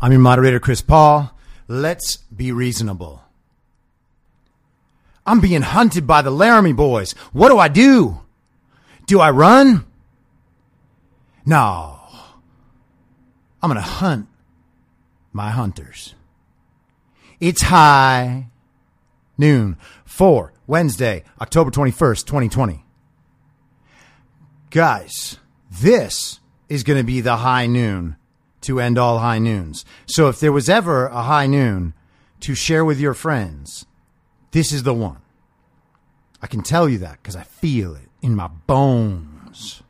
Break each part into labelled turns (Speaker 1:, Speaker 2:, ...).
Speaker 1: I'm your moderator, Chris Paul. Let's be reasonable. I'm being hunted by the Laramie boys. What do I do? Do I run? No. I'm going to hunt my hunters. It's high noon for Wednesday, October 21st, 2020. Guys, this is going to be the high noon to end all high noons. So if there was ever a high noon to share with your friends, this is the one. I can tell you that because I feel it in my bones.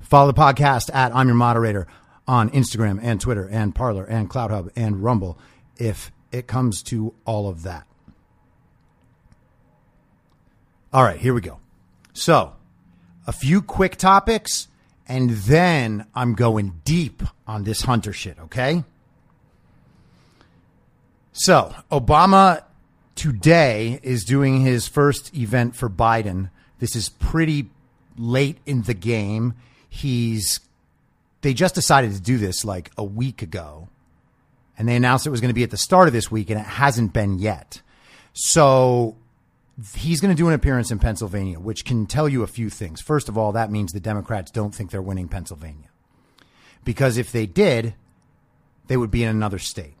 Speaker 1: Follow the podcast at I'm Your Moderator on Instagram and Twitter and Parler and CloutHub and Rumble if it comes to all of that. All right, here we go. So, a few quick topics, and then I'm going deep on this Hunter shit, okay? So, Obama today is doing his first event for Biden. This is pretty late in the game. He's they just decided to do this like a week ago. And they announced it was going to be at the start of this week and it hasn't been yet. So he's going to do an appearance in Pennsylvania, which can tell you a few things. First of all, that means the Democrats don't think they're winning Pennsylvania. Because if they did, they would be in another state.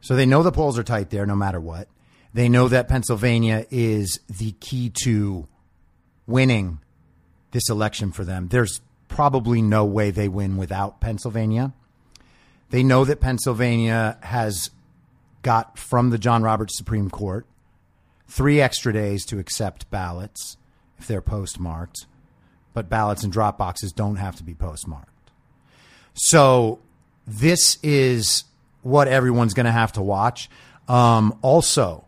Speaker 1: So they know the polls are tight there no matter what. They know that Pennsylvania is the key to winning this election for them. There's probably no way they win without Pennsylvania. They know that Pennsylvania has got from the John Roberts Supreme Court three extra days to accept ballots if they're postmarked, but ballots and drop boxes don't have to be postmarked. So this is what everyone's going to have to watch. Um, also,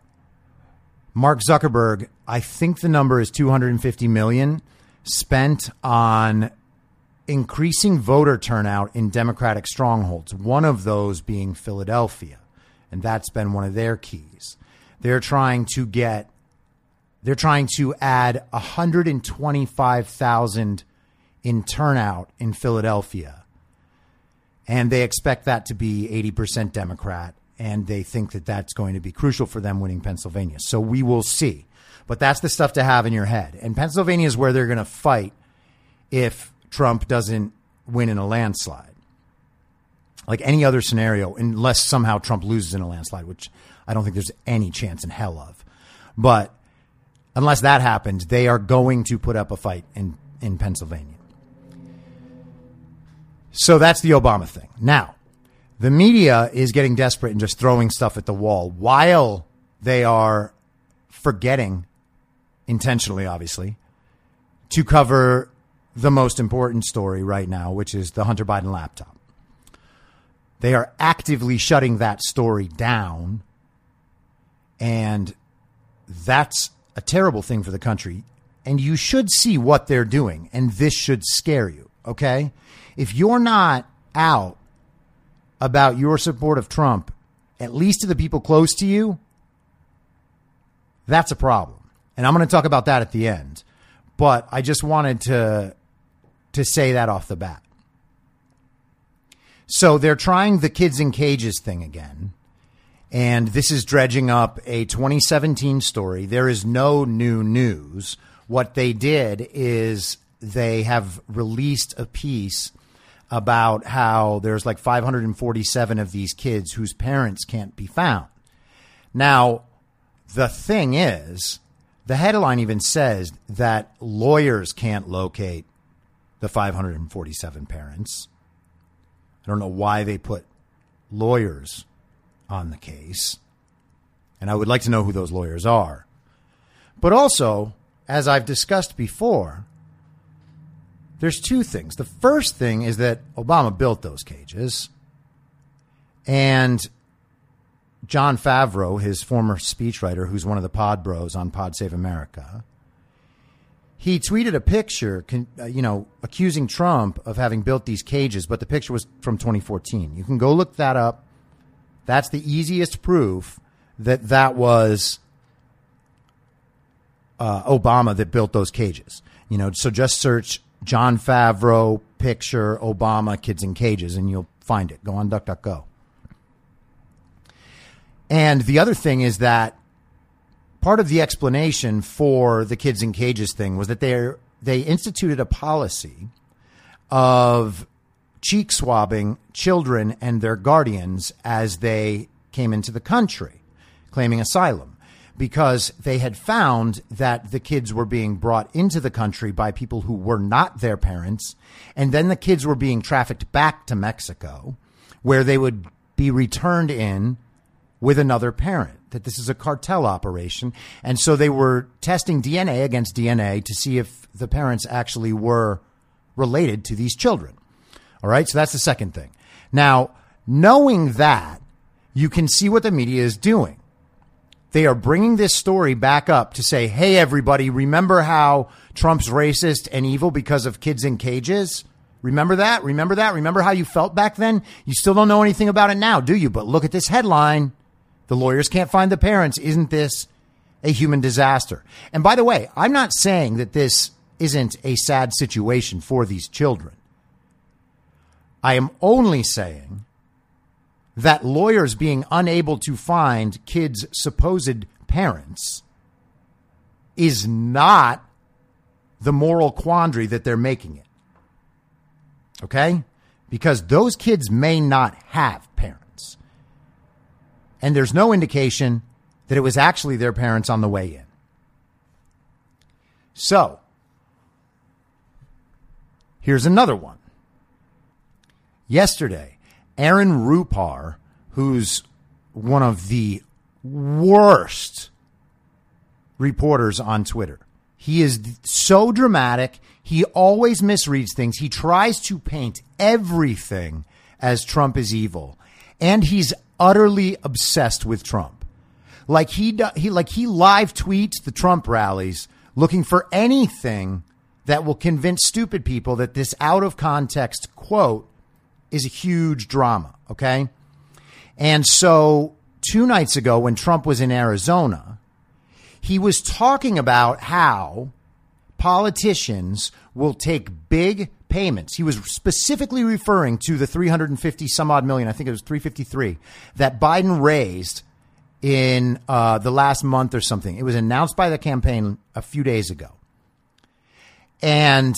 Speaker 1: Mark Zuckerberg, I think the number is 250 million spent on increasing voter turnout in Democratic strongholds, one of those being Philadelphia. And that's been one of their keys. They're trying to get, they're trying to add 125,000 in turnout in Philadelphia. And they expect that to be 80% Democrat. And they think that that's going to be crucial for them winning Pennsylvania. So we will see. But that's the stuff to have in your head. And Pennsylvania is where they're going to fight if Trump doesn't win in a landslide. Like any other scenario, unless somehow Trump loses in a landslide, which I don't think there's any chance in hell of. But unless that happens, they are going to put up a fight in, in Pennsylvania. So that's the Obama thing. Now, the media is getting desperate and just throwing stuff at the wall while they are forgetting, intentionally, obviously, to cover the most important story right now, which is the Hunter Biden laptop. They are actively shutting that story down. And that's a terrible thing for the country. And you should see what they're doing. And this should scare you. okay? If you're not out about your support of Trump, at least to the people close to you, that's a problem. And I'm going to talk about that at the end. But I just wanted to to say that off the bat. So they're trying the kids in cages thing again. And this is dredging up a 2017 story. There is no new news. What they did is they have released a piece about how there's like 547 of these kids whose parents can't be found. Now, the thing is, the headline even says that lawyers can't locate the 547 parents. I don't know why they put lawyers on the case. And I would like to know who those lawyers are. But also, as I've discussed before, there's two things. The first thing is that Obama built those cages. And Jon Favreau, his former speechwriter, who's one of the pod bros on Pod Save America, he tweeted a picture, uh, you know, accusing Trump of having built these cages, but the picture was from 2014. You can go look that up. That's the easiest proof that that was uh, Obama that built those cages. You know, so just search Jon Favreau picture Obama kids in cages and you'll find it. Go on DuckDuckGo. And the other thing is that part of the explanation for the kids in cages thing was that they they instituted a policy of cheek swabbing children and their guardians as they came into the country claiming asylum because they had found that the kids were being brought into the country by people who were not their parents and then the kids were being trafficked back to Mexico where they would be returned in with another parent, that this is a cartel operation. And so they were testing DNA against DNA to see if the parents actually were related to these children. All right. So that's the second thing. Now, knowing that, you can see what the media is doing. They are bringing this story back up to say, hey, everybody, remember how Trump's racist and evil because of kids in cages? Remember that? Remember that? Remember how you felt back then? You still don't know anything about it now, do you? But look at this headline. The lawyers can't find the parents. Isn't this a human disaster? And by the way, I'm not saying that this isn't a sad situation for these children. I am only saying that lawyers being unable to find kids' supposed parents is not the moral quandary that they're making it. Okay? Because those kids may not have parents. And there's no indication that it was actually their parents on the way in. So, here's another one. Yesterday, Aaron Rupar, who's one of the worst reporters on Twitter, he is so dramatic. He always misreads things. He tries to paint everything as Trump is evil. And he's utterly obsessed with Trump. Like he, he, like he live tweets the Trump rallies looking for anything that will convince stupid people that this out of context quote is a huge drama. Okay. And so two nights ago when Trump was in Arizona, he was talking about how politicians will take big payments. He was specifically referring to the 350 some odd million, I think it was 353, that Biden raised in uh, the last month or something. It was announced by the campaign a few days ago. And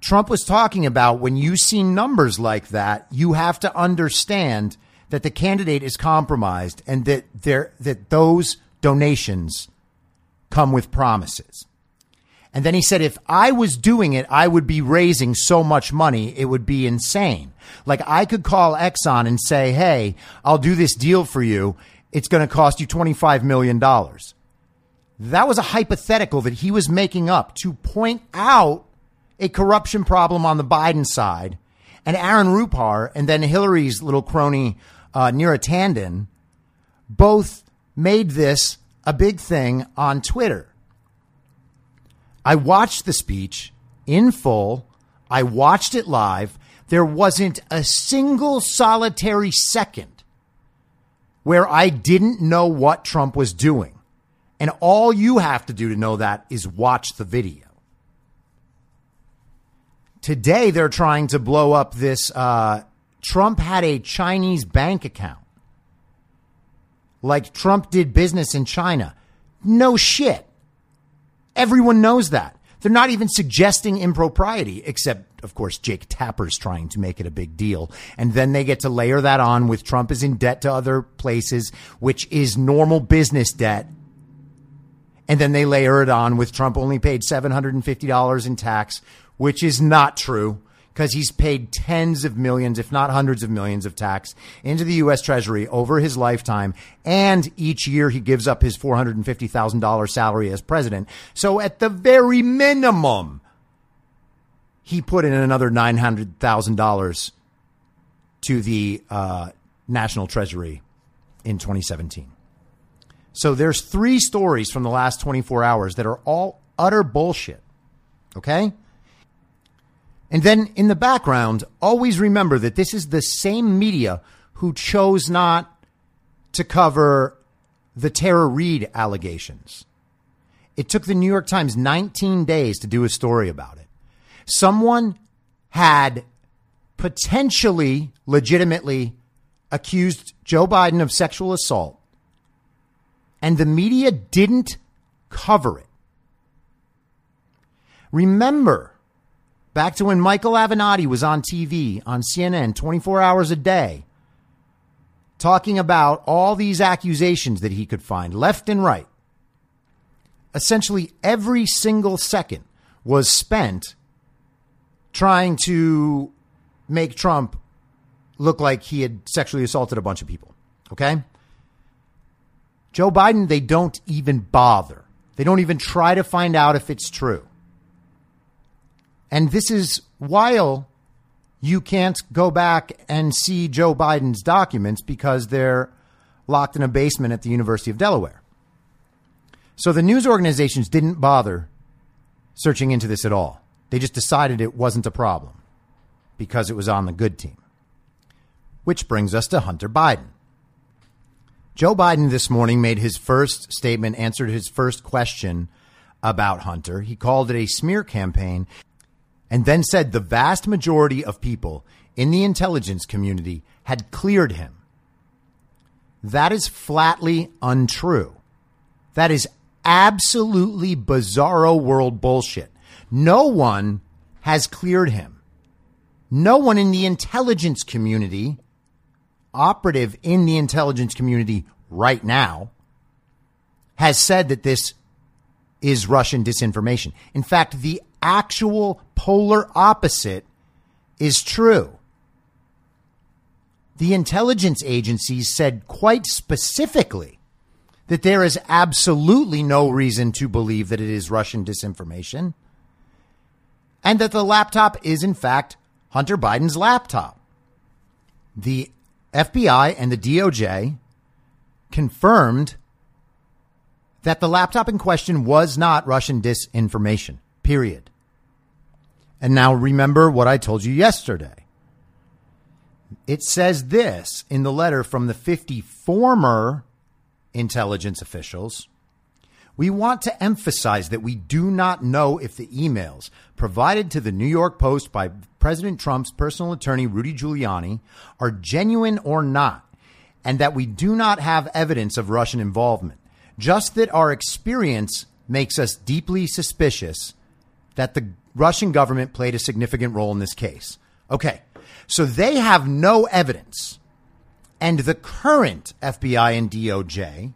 Speaker 1: Trump was talking about when you see numbers like that, you have to understand that the candidate is compromised and that there that those donations come with promises. And then he said, if I was doing it, I would be raising so much money, it would be insane. Like I could call Exxon and say, Hey, I'll do this deal for you. It's going to cost you $25 million. That was a hypothetical that he was making up to point out a corruption problem on the Biden side. And Aaron Rupar and then Hillary's little crony, uh, Neera Tanden, both made this a big thing on Twitter. I watched the speech in full I watched it live. There wasn't a single solitary second where I didn't know what Trump was doing. And all you have to do to know that is watch the video. Today, they're trying to blow up this. Uh, Trump had a Chinese bank account. Like Trump did business in China. No shit. Everyone knows that. They're not even suggesting impropriety, except, of course, Jake Tapper's trying to make it a big deal. And then they get to layer that on with Trump is in debt to other places, which is normal business debt. And then they layer it on with Trump only paid $750 in tax, which is not true because he's paid tens of millions, if not hundreds of millions of tax into the U.S. Treasury over his lifetime. And each year he gives up his $450,000 salary as president. So at the very minimum, he put in another $900,000 to the uh, National Treasury in 2017. So there's three stories from the last 24 hours that are all utter bullshit. Okay? And then in the background, always remember that this is the same media who chose not to cover the Tara Reade allegations. It took the New York Times 19 days to do a story about it. Someone had potentially, legitimately accused Joe Biden of sexual assault, and the media didn't cover it. Remember, Back to when Michael Avenatti was on TV on CNN 24 hours a day, talking about all these accusations that he could find left and right. Essentially, every single second was spent trying to make Trump look like he had sexually assaulted a bunch of people. Okay? Joe Biden, they don't even bother. They don't even try to find out if it's true. And this is while you can't go back and see Joe Biden's documents because they're locked in a basement at the University of Delaware. So the news organizations didn't bother searching into this at all. They just decided it wasn't a problem because it was on the good team. Which brings us to Hunter Biden. Joe Biden this morning made his first statement, answered his first question about Hunter. He called it a smear campaign and then said the vast majority of people in the intelligence community had cleared him. That is flatly untrue. That is absolutely bizarro world bullshit. No one has cleared him. No one in the intelligence community, operative in the intelligence community right now, has said that this is Russian disinformation. In fact, the actual polar opposite is true. The intelligence agencies said quite specifically that there is absolutely no reason to believe that it is Russian disinformation and that the laptop is, in fact, Hunter Biden's laptop. The FBI and the DOJ confirmed that the laptop in question was not Russian disinformation, period. And now remember what I told you yesterday. It says this in the letter from the 50 former intelligence officials. We want to emphasize that we do not know if the emails provided to the New York Post by President Trump's personal attorney, Rudy Giuliani, are genuine or not, and that we do not have evidence of Russian involvement. Just that our experience makes us deeply suspicious that the Russian government played a significant role in this case. Okay. So they have no evidence. And the current FBI and DOJ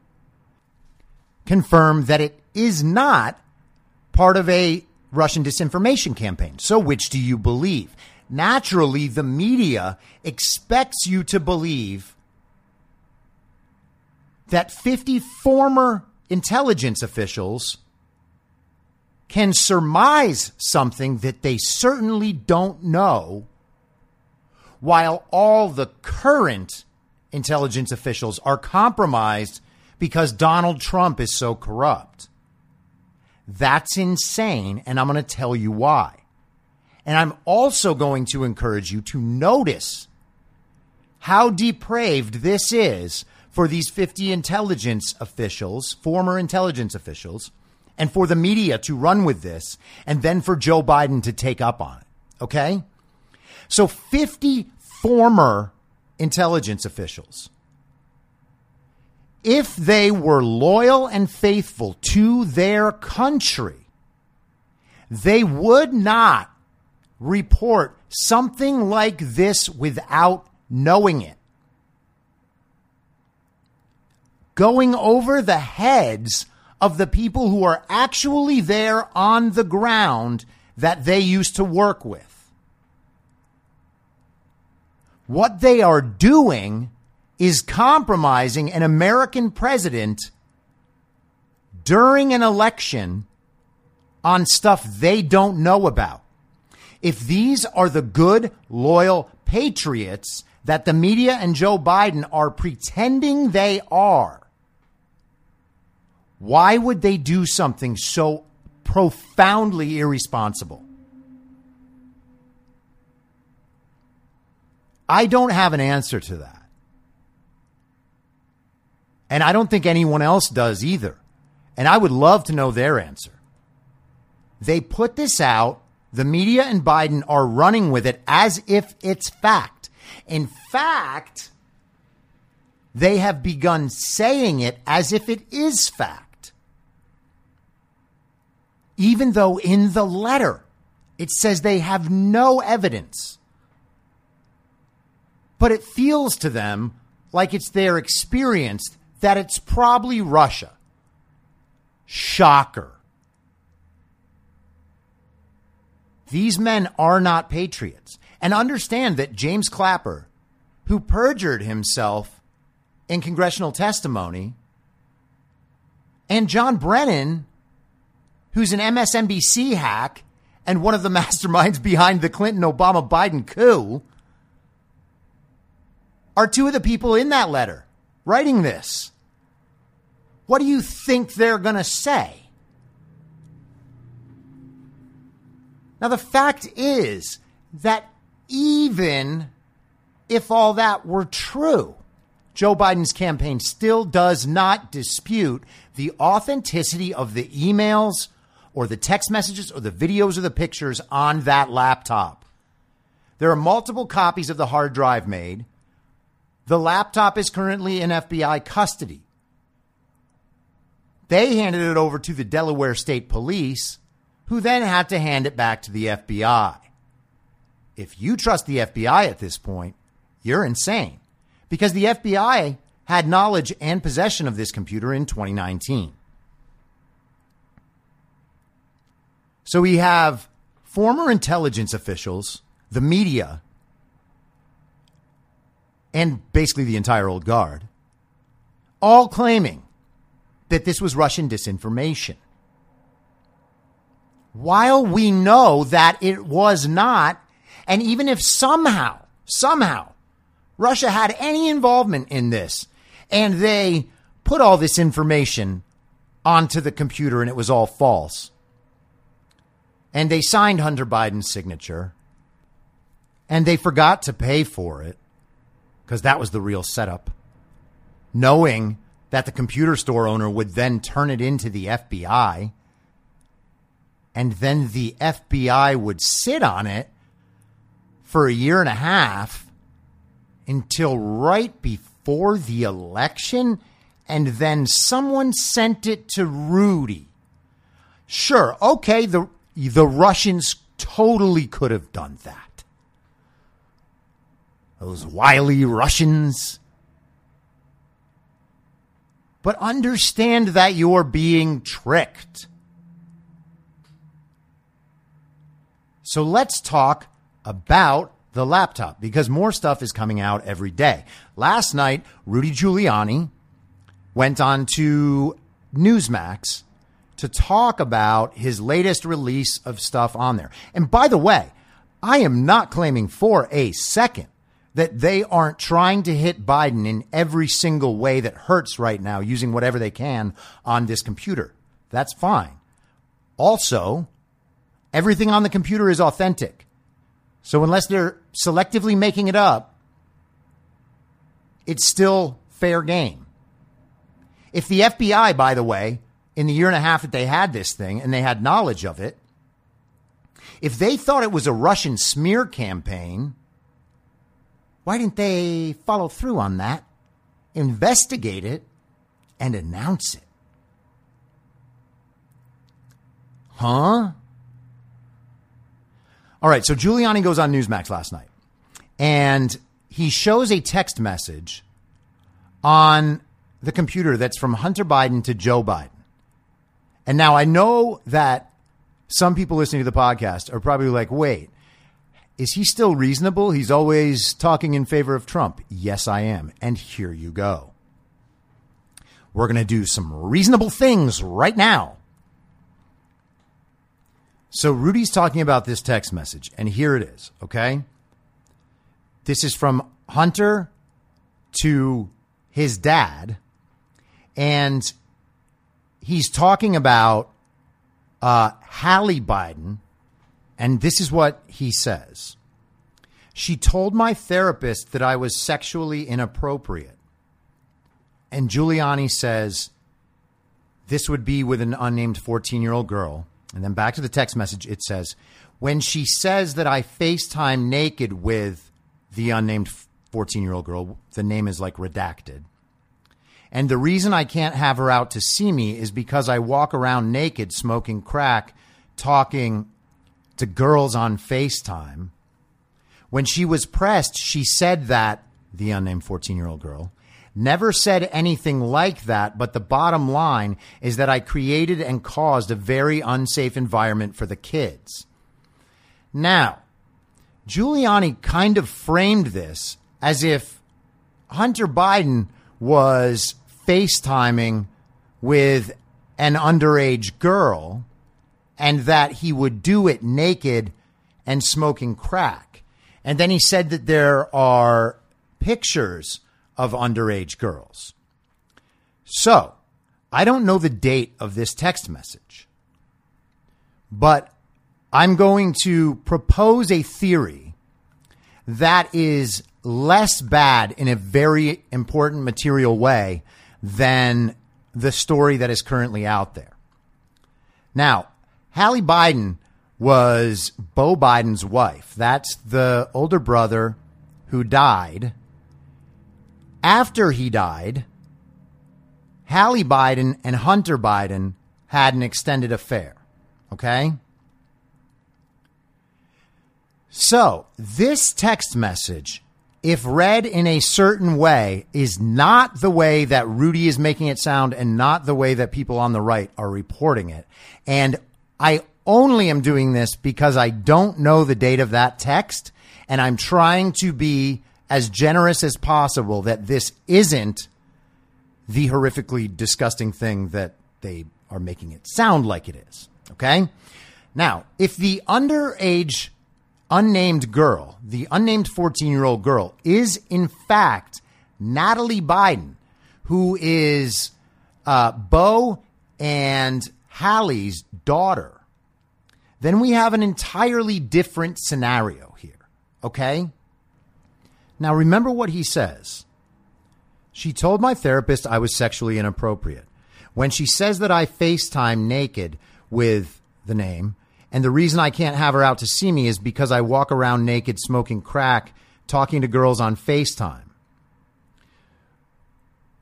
Speaker 1: confirm that it is not part of a Russian disinformation campaign. So which do you believe? Naturally, the media expects you to believe that 50 former intelligence officials can surmise something that they certainly don't know, while all the current intelligence officials are compromised because Donald Trump is so corrupt. That's insane, and I'm going to tell you why. And I'm also going to encourage you to notice how depraved this is for these 50 intelligence officials, former intelligence officials, and for the media to run with this, and then for Joe Biden to take up on it. Okay? So 50 former intelligence officials, if they were loyal and faithful to their country, they would not report something like this without knowing it. Going over the heads of the people who are actually there on the ground that they used to work with. What they are doing is compromising an American president during an election on stuff they don't know about. If these are the good, loyal patriots that the media and Joe Biden are pretending they are, why would they do something so profoundly irresponsible? I don't have an answer to that. And I don't think anyone else does either. And I would love to know their answer. They put this out. The media and Biden are running with it as if it's fact. In fact, they have begun saying it as if it is fact. Even though in the letter it says they have no evidence but it feels to them like it's their experience that it's probably Russia. Shocker. These men are not patriots. And understand that James Clapper, who perjured himself in congressional testimony, and John Brennan, who's an MSNBC hack and one of the masterminds behind the Clinton Obama Biden coup, are two of the people in that letter writing this. What do you think they're going to say? Now, the fact is that even if all that were true, Joe Biden's campaign still does not dispute the authenticity of the emails or the text messages or the videos or the pictures on that laptop. There are multiple copies of the hard drive made. The laptop is currently in FBI custody. They handed it over to the Delaware State Police, who then had to hand it back to the FBI. If you trust the FBI at this point, you're insane because the FBI had knowledge and possession of this computer in 2019. So we have former intelligence officials, the media, and basically the entire old guard, all claiming that this was Russian disinformation. While we know that it was not, and even if somehow, somehow, Russia had any involvement in this and they put all this information onto the computer and it was all false, and they signed Hunter Biden's signature and they forgot to pay for it, because that was the real setup. Knowing that the computer store owner would then turn it into the FBI, and then the FBI would sit on it for a year and a half until right before the election, and then someone sent it to Rudy. Sure, okay, the the Russians totally could have done that those wily Russians. But understand that you're being tricked. So let's talk about the laptop because more stuff is coming out every day. Last night, Rudy Giuliani went on to Newsmax to talk about his latest release of stuff on there. And by the way, I am not claiming for a second that they aren't trying to hit Biden in every single way that hurts right now using whatever they can on this computer. That's fine. Also, everything on the computer is authentic. So unless they're selectively making it up, it's still fair game. If the FBI, by the way, in the year and a half that they had this thing and they had knowledge of it, if they thought it was a Russian smear campaign, why didn't they follow through on that, investigate it, and announce it? Huh? All right, so Giuliani goes on Newsmax last night and he shows a text message on the computer that's from Hunter Biden to Joe Biden. And now I know that some people listening to the podcast are probably like, wait, is he still reasonable? He's always talking in favor of Trump. Yes, I am. And here you go. We're going to do some reasonable things right now. So Rudy's talking about this text message, and here it is, okay? This is from Hunter to his dad, and he's talking about uh, Hallie Biden, and this is what he says. She told my therapist that I was sexually inappropriate. And Giuliani says this would be with an unnamed 14 year old girl. And then back to the text message, it says, when she says that I FaceTime naked with the unnamed 14 year old girl, the name is like redacted. And the reason I can't have her out to see me is because I walk around naked, smoking crack, talking to girls on FaceTime. When she was pressed, she said that, the unnamed 14 year old girl, Never said anything like that, but the bottom line is that I created and caused a very unsafe environment for the kids. Now, Giuliani kind of framed this as if Hunter Biden was FaceTiming with an underage girl and that he would do it naked and smoking crack. And then he said that there are pictures of underage girls. So, I don't know the date of this text message, but I'm going to propose a theory that is less bad in a very important material way than the story that is currently out there. Now, Hallie Biden was Beau Biden's wife. That's the older brother who died after he died, Hallie Biden and Hunter Biden had an extended affair. Okay? So, this text message, if read in a certain way, is not the way that Rudy is making it sound and not the way that people on the right are reporting it. And I only am doing this because I don't know the date of that text and I'm trying to be as generous as possible that this isn't the horrifically disgusting thing that they are making it sound like it is. Okay? Now, if the underage unnamed girl, the unnamed 14 year old girl, is in fact Natalie Biden, who is uh, Beau and Hallie's daughter, then we have an entirely different scenario here. Okay? Now, remember what he says. She told my therapist I was sexually inappropriate. When she says that I FaceTime naked with the name, and the reason I can't have her out to see me is because I walk around naked smoking crack, talking to girls on FaceTime.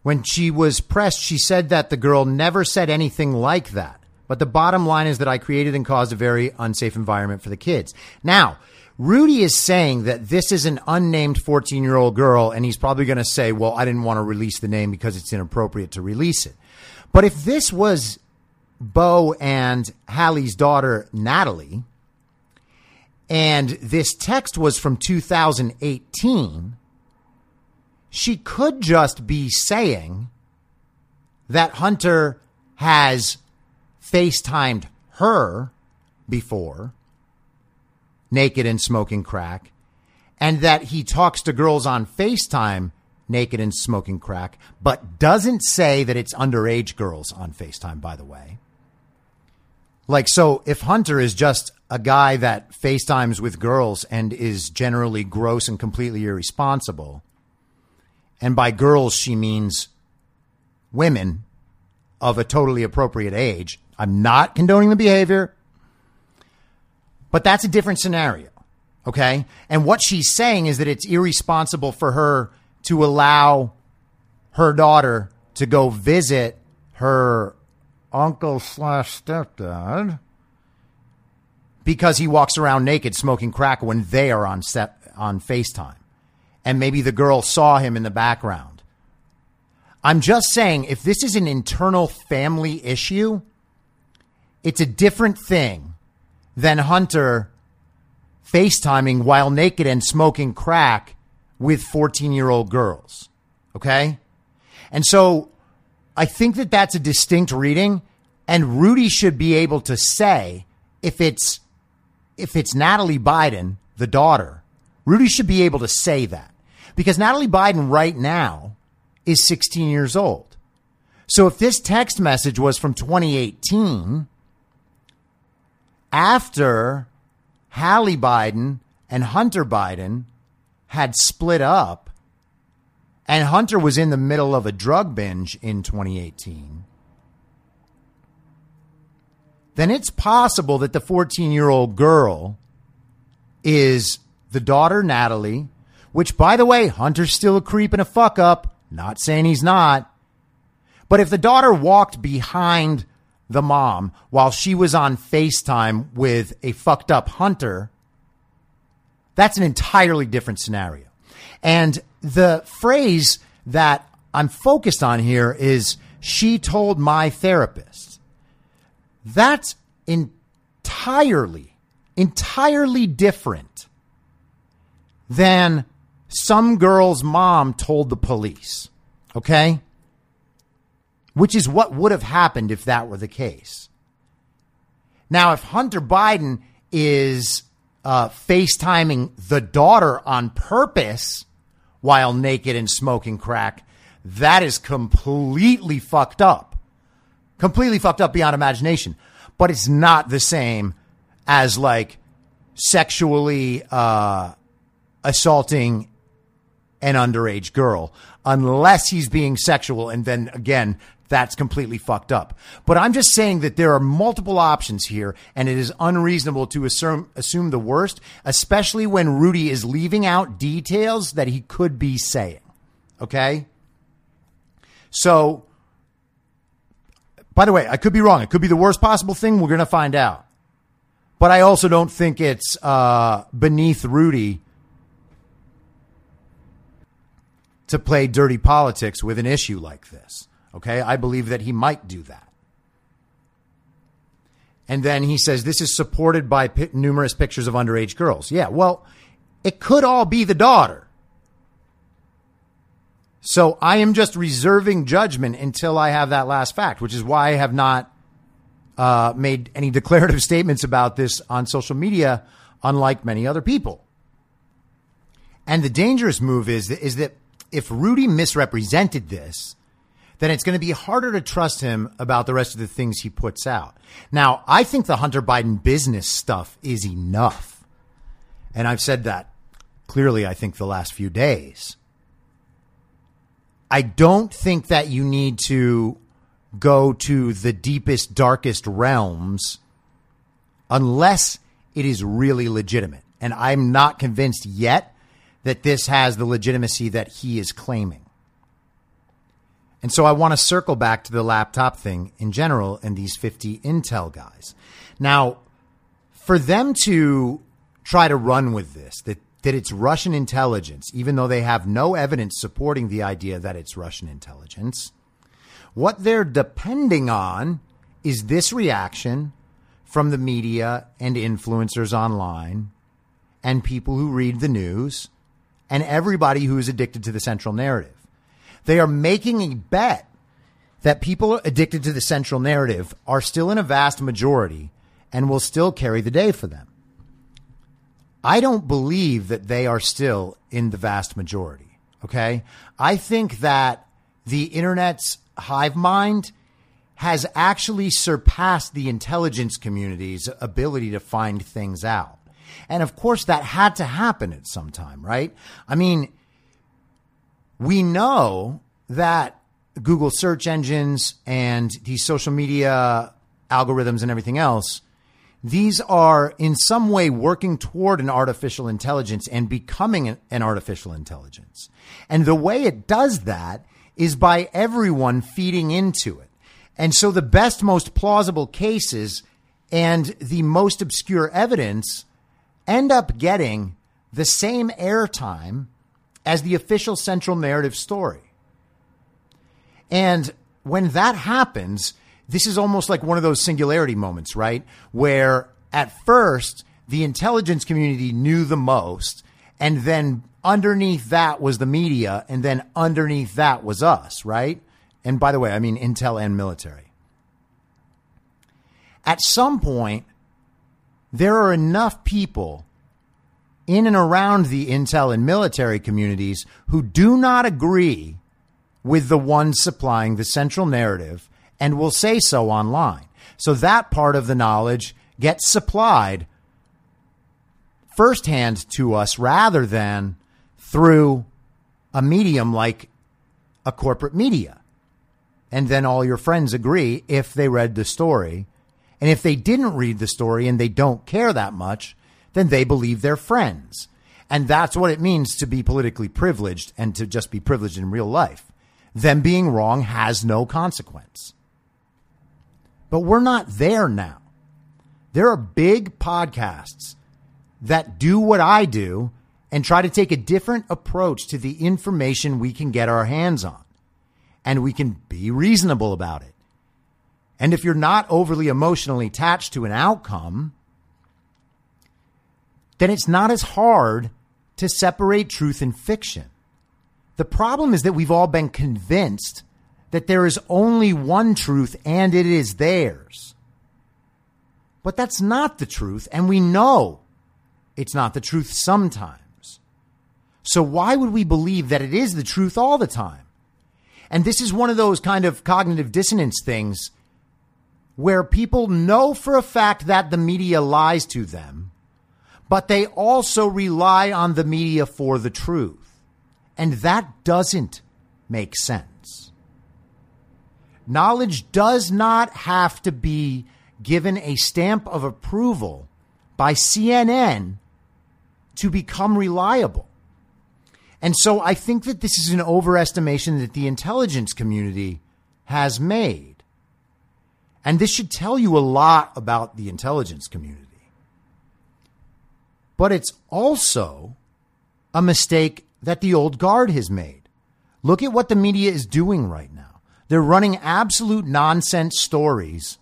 Speaker 1: When she was pressed, she said that the girl never said anything like that. But the bottom line is that I created and caused a very unsafe environment for the kids. Now, Rudy is saying that this is an unnamed 14 year old girl, and he's probably going to say, well, I didn't want to release the name because it's inappropriate to release it. But if this was Beau and Hallie's daughter, Natalie, and this text was from 2018, she could just be saying that Hunter has FaceTimed her before naked and smoking crack, and that he talks to girls on FaceTime naked and smoking crack, but doesn't say that it's underage girls on FaceTime, by the way. Like, so if Hunter is just a guy that FaceTimes with girls and is generally gross and completely irresponsible. And by girls, she means women of a totally appropriate age. I'm not condoning the behavior, but that's a different scenario. Okay. And what she's saying is that it's irresponsible for her to allow her daughter to go visit her uncle slash stepdad because he walks around naked smoking crack when they are on set on FaceTime. And maybe the girl saw him in the background. I'm just saying if this is an internal family issue, it's a different thing than Hunter FaceTiming while naked and smoking crack with 14 year old girls. Okay. And so I think that that's a distinct reading and Rudy should be able to say if it's, if it's Natalie Biden, the daughter, Rudy should be able to say that because Natalie Biden right now is 16 years old. So if this text message was from 2018, after Hallie Biden and Hunter Biden had split up, and Hunter was in the middle of a drug binge in 2018, then it's possible that the 14 year old girl is the daughter, Natalie, which, by the way, Hunter's still a creep and a fuck up. Not saying he's not. But if the daughter walked behind the mom while she was on FaceTime with a fucked up hunter, that's an entirely different scenario. And the phrase that I'm focused on here is she told my therapist. That's entirely, entirely different than some girl's mom told the police. Okay? which is what would have happened if that were the case. Now, if Hunter Biden is uh, FaceTiming the daughter on purpose while naked and smoking crack, that is completely fucked up. Completely fucked up beyond imagination. But it's not the same as like sexually uh, assaulting an underage girl unless he's being sexual. And then again, that's completely fucked up. But I'm just saying that there are multiple options here, and it is unreasonable to assume, assume the worst, especially when Rudy is leaving out details that he could be saying. Okay? So, by the way, I could be wrong. It could be the worst possible thing. We're going to find out. But I also don't think it's uh, beneath Rudy to play dirty politics with an issue like this. Okay. I believe that he might do that. And then he says this is supported by p- numerous pictures of underage girls. Yeah. Well, it could all be the daughter. So I am just reserving judgment until I have that last fact, which is why I have not uh, made any declarative statements about this on social media, unlike many other people. And the dangerous move is is that if Rudy misrepresented this, then it's going to be harder to trust him about the rest of the things he puts out. Now, I think the Hunter Biden business stuff is enough. And I've said that clearly, I think, the last few days. I don't think that you need to go to the deepest, darkest realms unless it is really legitimate. And I'm not convinced yet that this has the legitimacy that he is claiming. And so I want to circle back to the laptop thing in general and these 50 Intel guys. Now, for them to try to run with this, that, that it's Russian intelligence, even though they have no evidence supporting the idea that it's Russian intelligence, what they're depending on is this reaction from the media and influencers online and people who read the news and everybody who is addicted to the central narrative. They are making a bet that people addicted to the central narrative are still in a vast majority and will still carry the day for them. I don't believe that they are still in the vast majority. Okay. I think that the internet's hive mind has actually surpassed the intelligence community's ability to find things out. And of course, that had to happen at some time, right? I mean, we know that Google search engines and these social media algorithms and everything else, these are in some way working toward an artificial intelligence and becoming an artificial intelligence. And the way it does that is by everyone feeding into it. And so the best, most plausible cases and the most obscure evidence end up getting the same airtime as the official central narrative story. And when that happens, this is almost like one of those singularity moments, right? Where at first the intelligence community knew the most, and then underneath that was the media, and then underneath that was us, right? And by the way, I mean intel and military. At some point, there are enough people in and around the intel and military communities who do not agree with the ones supplying the central narrative and will say so online. So that part of the knowledge gets supplied firsthand to us rather than through a medium like a corporate media. And then all your friends agree if they read the story. And if they didn't read the story and they don't care that much, then they believe they're friends. And that's what it means to be politically privileged and to just be privileged in real life. Them being wrong has no consequence. But we're not there now. There are big podcasts that do what I do and try to take a different approach to the information we can get our hands on. And we can be reasonable about it. And if you're not overly emotionally attached to an outcome, then it's not as hard to separate truth and fiction. The problem is that we've all been convinced that there is only one truth and it is theirs. But that's not the truth, and we know it's not the truth sometimes. So why would we believe that it is the truth all the time? And this is one of those kind of cognitive dissonance things where people know for a fact that the media lies to them, but they also rely on the media for the truth. And that doesn't make sense. Knowledge does not have to be given a stamp of approval by CNN to become reliable. And so I think that this is an overestimation that the intelligence community has made. And this should tell you a lot about the intelligence community but it's also a mistake that the old guard has made. Look at what the media is doing right now. They're running absolute nonsense stories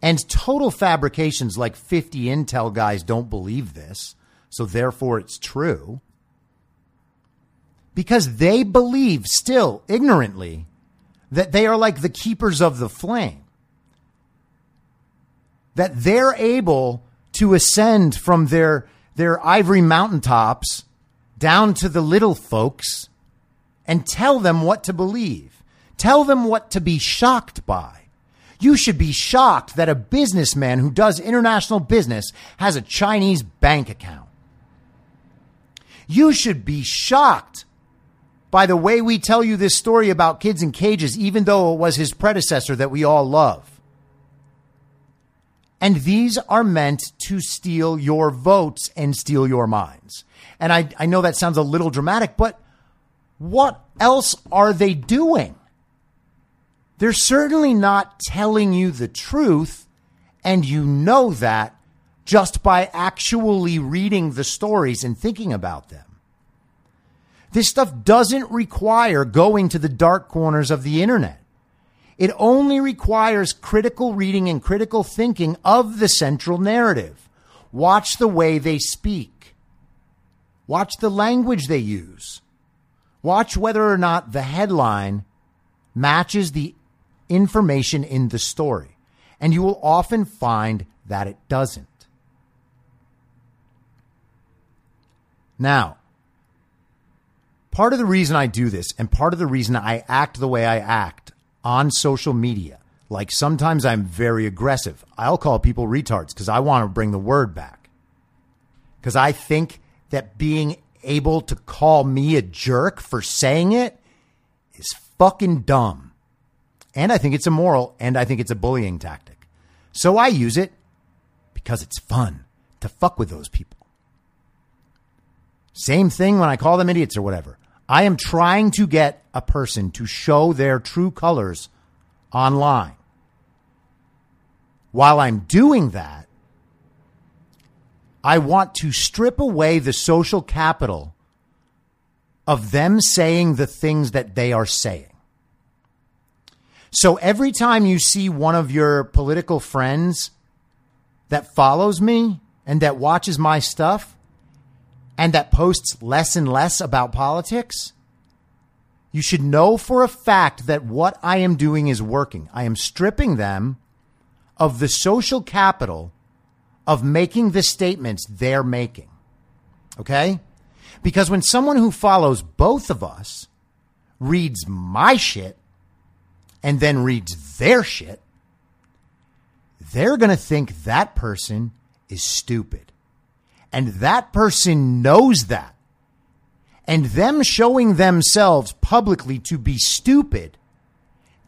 Speaker 1: and total fabrications like 50 intel guys don't believe this, so therefore it's true. Because they believe still ignorantly that they are like the keepers of the flame. That they're able to ascend from their their ivory mountaintops down to the little folks and tell them what to believe. Tell them what to be shocked by. You should be shocked that a businessman who does international business has a Chinese bank account. You should be shocked by the way we tell you this story about kids in cages, even though it was his predecessor that we all love. And these are meant to steal your votes and steal your minds. And I, I know that sounds a little dramatic, but what else are they doing? They're certainly not telling you the truth, and you know that just by actually reading the stories and thinking about them. This stuff doesn't require going to the dark corners of the internet. It only requires critical reading and critical thinking of the central narrative. Watch the way they speak. Watch the language they use. Watch whether or not the headline matches the information in the story. And you will often find that it doesn't. Now, part of the reason I do this and part of the reason I act the way I act on social media, Like sometimes I'm very aggressive. I'll call people retards because I want to bring the word back. Because I think that being able to call me a jerk for saying it is fucking dumb. And I think it's immoral and I think it's a bullying tactic. So I use it because it's fun to fuck with those people. Same thing when I call them idiots or whatever. I am trying to get a person to show their true colors online. While I'm doing that, I want to strip away the social capital of them saying the things that they are saying. So every time you see one of your political friends that follows me and that watches my stuff and that posts less and less about politics, you should know for a fact that what I am doing is working. I am stripping them of the social capital of making the statements they're making. Okay? Because when someone who follows both of us reads my shit and then reads their shit, they're going to think that person is stupid. And that person knows that. And them showing themselves publicly to be stupid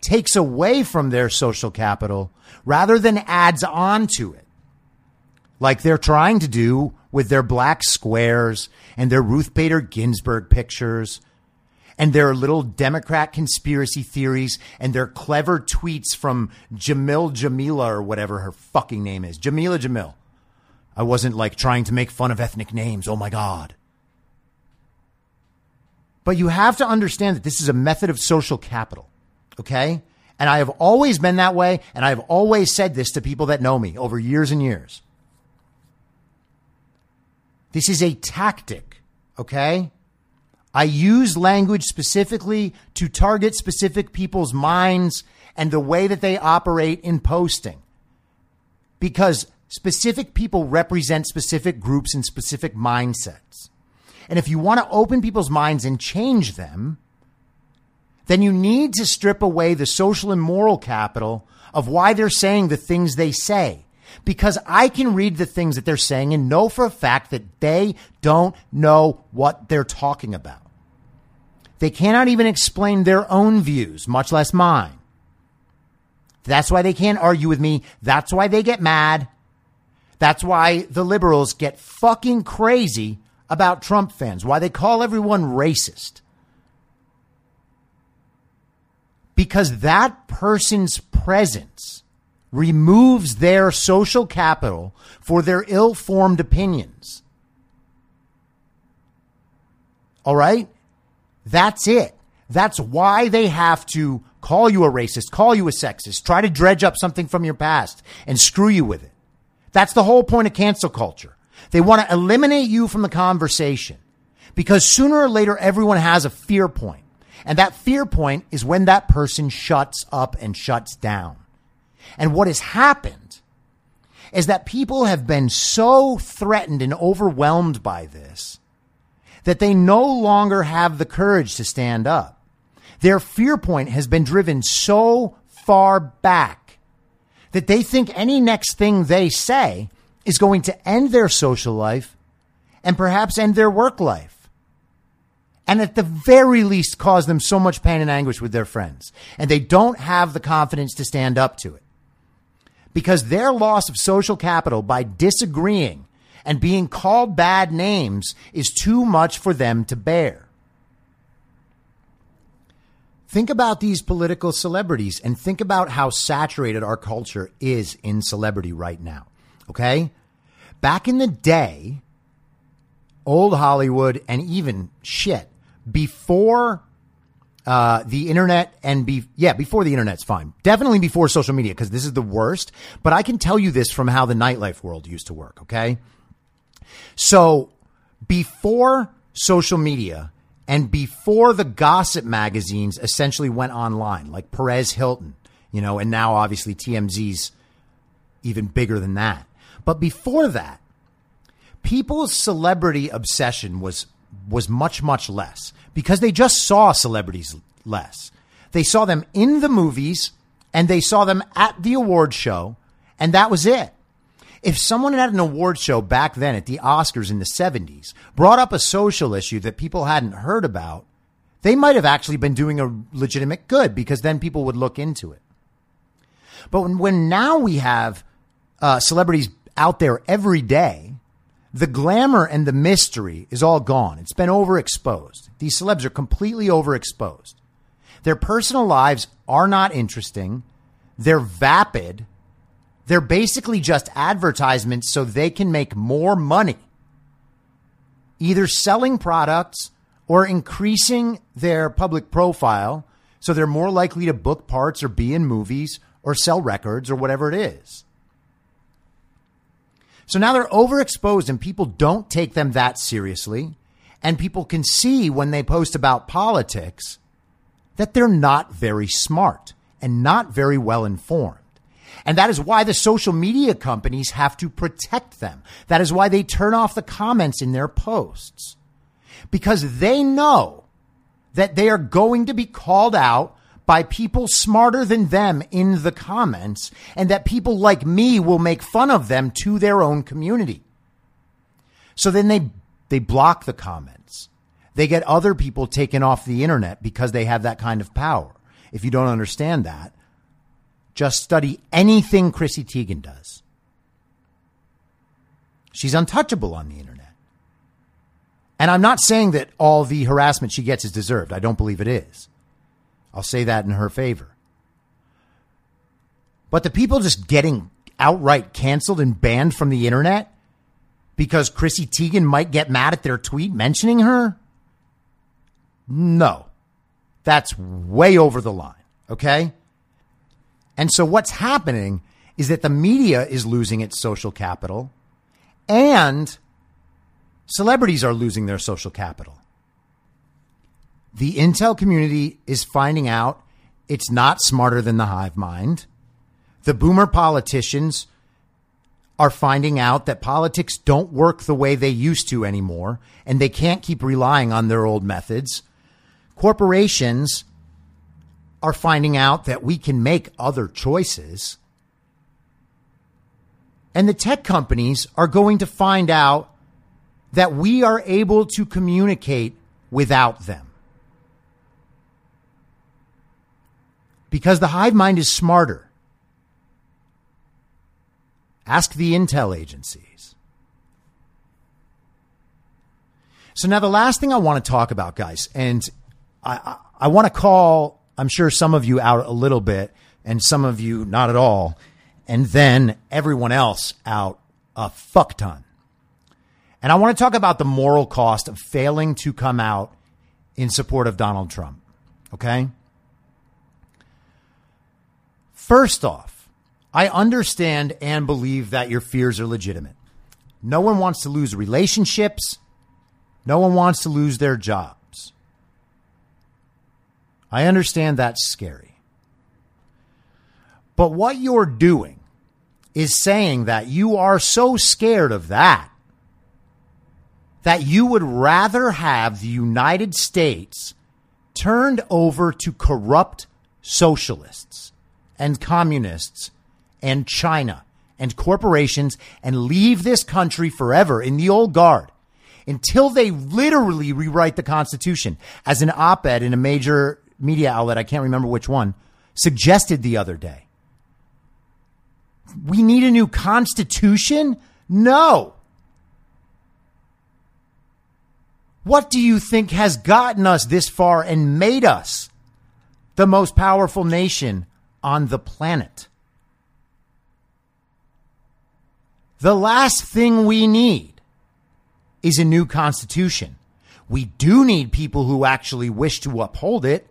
Speaker 1: takes away from their social capital rather than adds on to it. Like they're trying to do with their black squares and their Ruth Bader Ginsburg pictures and their little Democrat conspiracy theories and their clever tweets from Jamil Jamila or whatever her fucking name is. Jamila Jamil. I wasn't like trying to make fun of ethnic names. Oh my God. But you have to understand that this is a method of social capital. Okay. And I have always been that way. And I have always said this to people that know me over years and years. This is a tactic. Okay. I use language specifically to target specific people's minds and the way that they operate in posting. Because specific people represent specific groups and specific mindsets. And if you want to open people's minds and change them, then you need to strip away the social and moral capital of why they're saying the things they say. Because I can read the things that they're saying and know for a fact that they don't know what they're talking about. They cannot even explain their own views, much less mine. That's why they can't argue with me. That's why they get mad. That's why the liberals get fucking crazy about Trump fans, why they call everyone racist. Because that person's presence removes their social capital for their ill formed opinions. All right? That's it. That's why they have to call you a racist, call you a sexist, try to dredge up something from your past and screw you with it. That's the whole point of cancel culture. They want to eliminate you from the conversation because sooner or later everyone has a fear point. And that fear point is when that person shuts up and shuts down. And what has happened is that people have been so threatened and overwhelmed by this that they no longer have the courage to stand up. Their fear point has been driven so far back that they think any next thing they say is going to end their social life and perhaps end their work life. And at the very least, cause them so much pain and anguish with their friends. And they don't have the confidence to stand up to it. Because their loss of social capital by disagreeing and being called bad names is too much for them to bear. Think about these political celebrities and think about how saturated our culture is in celebrity right now. Okay? Back in the day, old Hollywood and even shit, before uh, the internet and be yeah before the internet's fine definitely before social media because this is the worst but i can tell you this from how the nightlife world used to work okay so before social media and before the gossip magazines essentially went online, like Perez Hilton, you know, and now obviously TMZ's even bigger than that. But before that, people's celebrity obsession was was much much less because they just saw celebrities less. They saw them in the movies and they saw them at the award show, and that was it. If someone at an award show back then at the Oscars in the 70s brought up a social issue that people hadn't heard about, they might have actually been doing a legitimate good because then people would look into it. But when, when now we have uh, celebrities out there every day, the glamour and the mystery is all gone. It's been overexposed. These celebs are completely overexposed. Their personal lives are not interesting. They're vapid. They're basically just advertisements so they can make more money, either selling products or increasing their public profile so they're more likely to book parts or be in movies or sell records or whatever it is. So now they're overexposed and people don't take them that seriously. And people can see when they post about politics that they're not very smart and not very well informed. And that is why the social media companies have to protect them. That is why they turn off the comments in their posts because they know that they are going to be called out by people smarter than them in the comments and that people like me will make fun of them to their own community. So then they, they block the comments. They get other people taken off the internet because they have that kind of power. If you don't understand that, just study anything Chrissy Teigen does. She's untouchable on the internet. And I'm not saying that all the harassment she gets is deserved. I don't believe it is. I'll say that in her favor. But the people just getting outright canceled and banned from the internet because Chrissy Teigen might get mad at their tweet mentioning her? No. That's way over the line. Okay. And so what's happening is that the media is losing its social capital and celebrities are losing their social capital. The intel community is finding out it's not smarter than the hive mind. The boomer politicians are finding out that politics don't work the way they used to anymore, and they can't keep relying on their old methods. Corporations are finding out that we can make other choices. And the tech companies are going to find out that we are able to communicate without them. Because the hive mind is smarter. Ask the intel agencies. So now the last thing I want to talk about, guys, and I, I, I want to call, I'm sure some of you out a little bit and some of you not at all, and then everyone else out a fuck ton. And I want to talk about the moral cost of failing to come out in support of Donald Trump. Okay? First off, I understand and believe that your fears are legitimate. No one wants to lose relationships. No one wants to lose their jobs. I understand that's scary. But what you're doing is saying that you are so scared of that that you would rather have the United States turned over to corrupt socialists and communists and China and corporations and leave this country forever in the old guard until they literally rewrite the Constitution, as an op ed in a major media outlet, I can't remember which one, suggested the other day. We need a new Constitution? No. What do you think has gotten us this far and made us the most powerful nation on the planet. The last thing we need is a new constitution. We do need people who actually wish to uphold it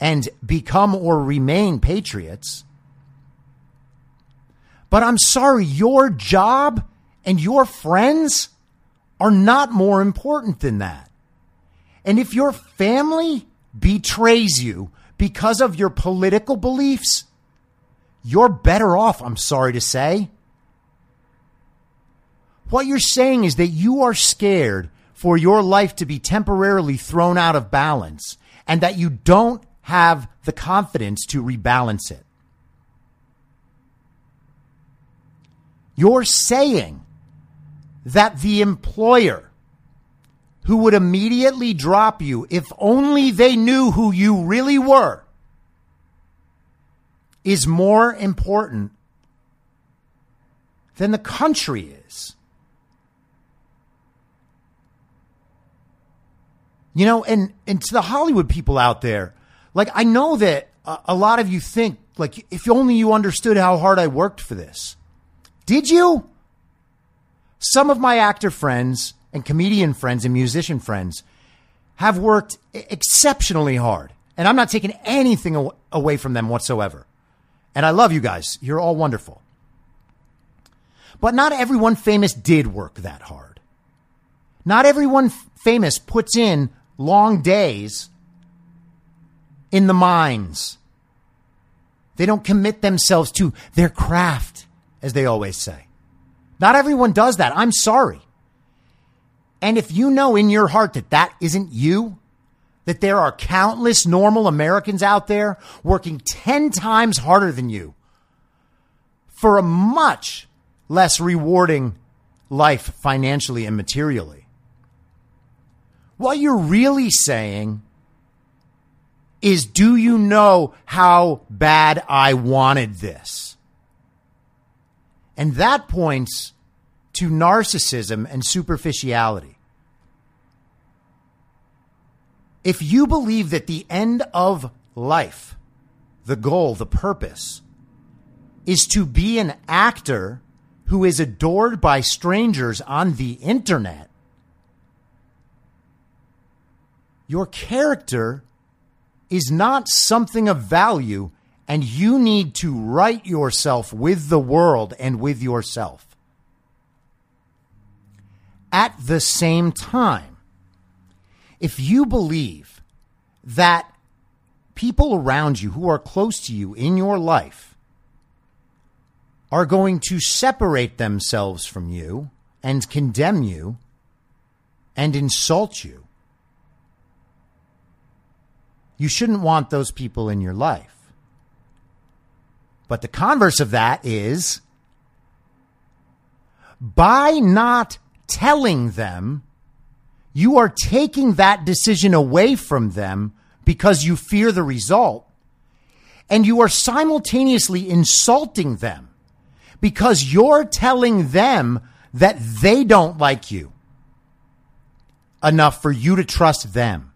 Speaker 1: and become or remain patriots. But I'm sorry, your job and your friends are not more important than that. And if your family betrays you because of your political beliefs, you're better off, I'm sorry to say. What you're saying is that you are scared for your life to be temporarily thrown out of balance and that you don't have the confidence to rebalance it. You're saying that the employer who would immediately drop you if only they knew who you really were is more important than the country is. You know, and, and to the Hollywood people out there, like, I know that a, a lot of you think, like, if only you understood how hard I worked for this. Did you? Some of my actor friends and comedian friends and musician friends have worked exceptionally hard. And I'm not taking anything away from them whatsoever. And I love you guys. You're all wonderful. But not everyone famous did work that hard. Not everyone f- famous puts in long days in the mines. They don't commit themselves to their craft as they always say. Not everyone does that. I'm sorry. And if you know in your heart that that isn't you, that there are countless normal Americans out there working 10 times harder than you for a much less rewarding life financially and materially. What you're really saying is do you know how bad I wanted this? And that points to narcissism and superficiality. If you believe that the end of life, the goal, the purpose, is to be an actor who is adored by strangers on the internet, your character is not something of value and you need to right yourself with the world and with yourself. At the same time, if you believe that people around you who are close to you in your life are going to separate themselves from you and condemn you and insult you, you shouldn't want those people in your life. But the converse of that is by not telling them, you are taking that decision away from them because you fear the result. And you are simultaneously insulting them because you're telling them that they don't like you enough for you to trust them.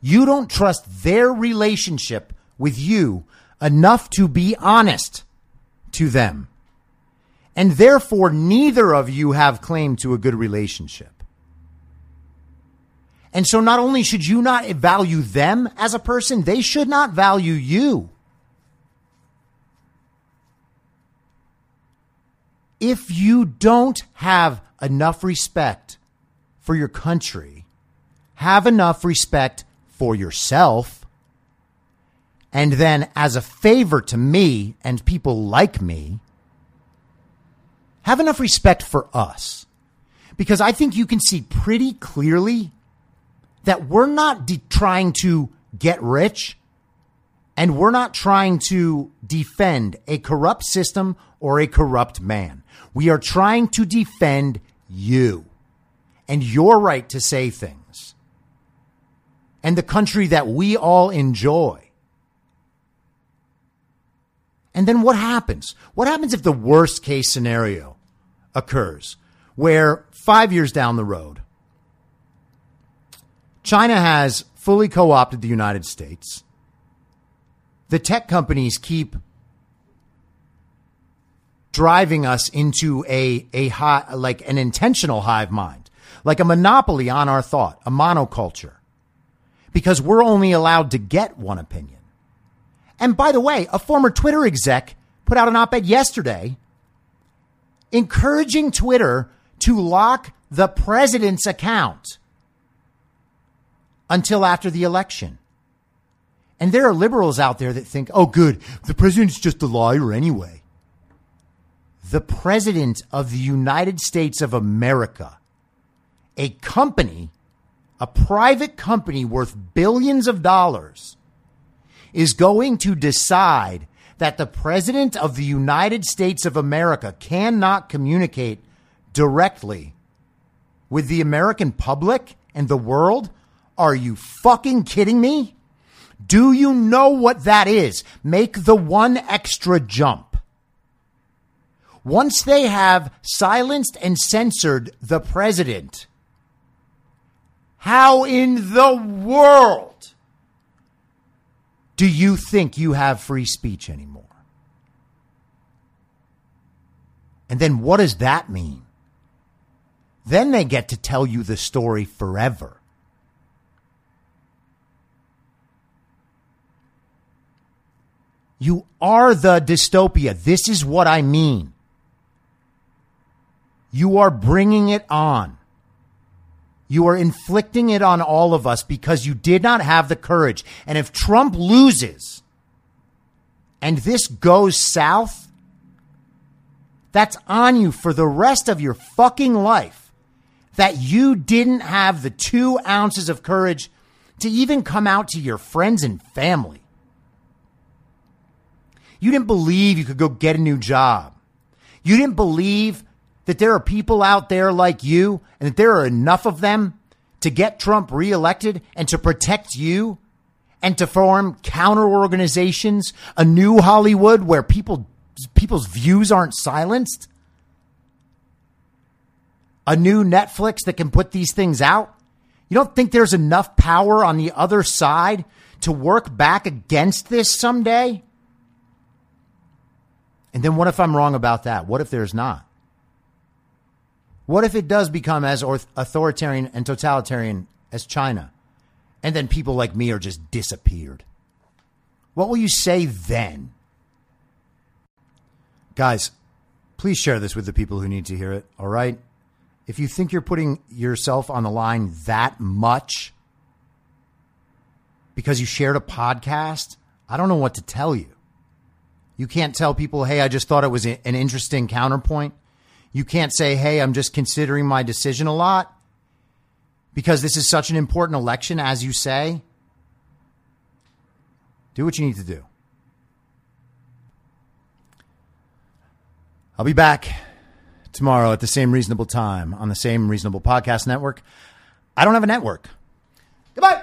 Speaker 1: You don't trust their relationship with you enough to be honest to them. And therefore, neither of you have claim to a good relationship. And so not only should you not value them as a person, they should not value you. If you don't have enough respect for your country, have enough respect for yourself, and then, as a favor to me and people like me, have enough respect for us. Because I think you can see pretty clearly that we're not de- trying to get rich and we're not trying to defend a corrupt system or a corrupt man. We are trying to defend you and your right to say things and the country that we all enjoy. And then what happens? What happens if the worst case scenario occurs where five years down the road, China has fully co opted the United States? The tech companies keep driving us into a, a high, like an intentional hive mind, like a monopoly on our thought, a monoculture, because we're only allowed to get one opinion. And by the way, a former Twitter exec put out an op ed yesterday encouraging Twitter to lock the president's account until after the election. And there are liberals out there that think, oh, good, the president's just a liar anyway. The president of the United States of America, a company, a private company worth billions of dollars, is going to decide that the President of the United States of America cannot communicate directly with the American public and the world? Are you fucking kidding me? Do you know what that is? Make the one extra jump. Once they have silenced and censored the president, how in the world do you think you have free speech anymore? And then what does that mean? Then they get to tell you the story forever. You are the dystopia. This is what I mean. You are bringing it on. You are inflicting it on all of us because you did not have the courage. And if Trump loses and this goes south, that's on you for the rest of your fucking life. That you didn't have the two ounces of courage to even come out to your friends and family. You didn't believe you could go get a new job. You didn't believe that there are people out there like you and that there are enough of them to get Trump reelected and to protect you and to form counter organizations, a new Hollywood where people people's views aren't silenced, a new Netflix that can put these things out. You don't think there's enough power on the other side to work back against this someday? And then what if I'm wrong about that? What if there's not? What if it does become as authoritarian and totalitarian as China? And then people like me are just disappeared. What will you say then? Guys, please share this with the people who need to hear it, all right? If you think you're putting yourself on the line that much because you shared a podcast, I don't know what to tell you. You can't tell people, hey, I just thought it was an interesting counterpoint. You can't say, hey, I'm just considering my decision a lot because this is such an important election, as you say. Do what you need to do. I'll be back tomorrow at the same reasonable time on the same reasonable podcast network. I don't have a network. Goodbye.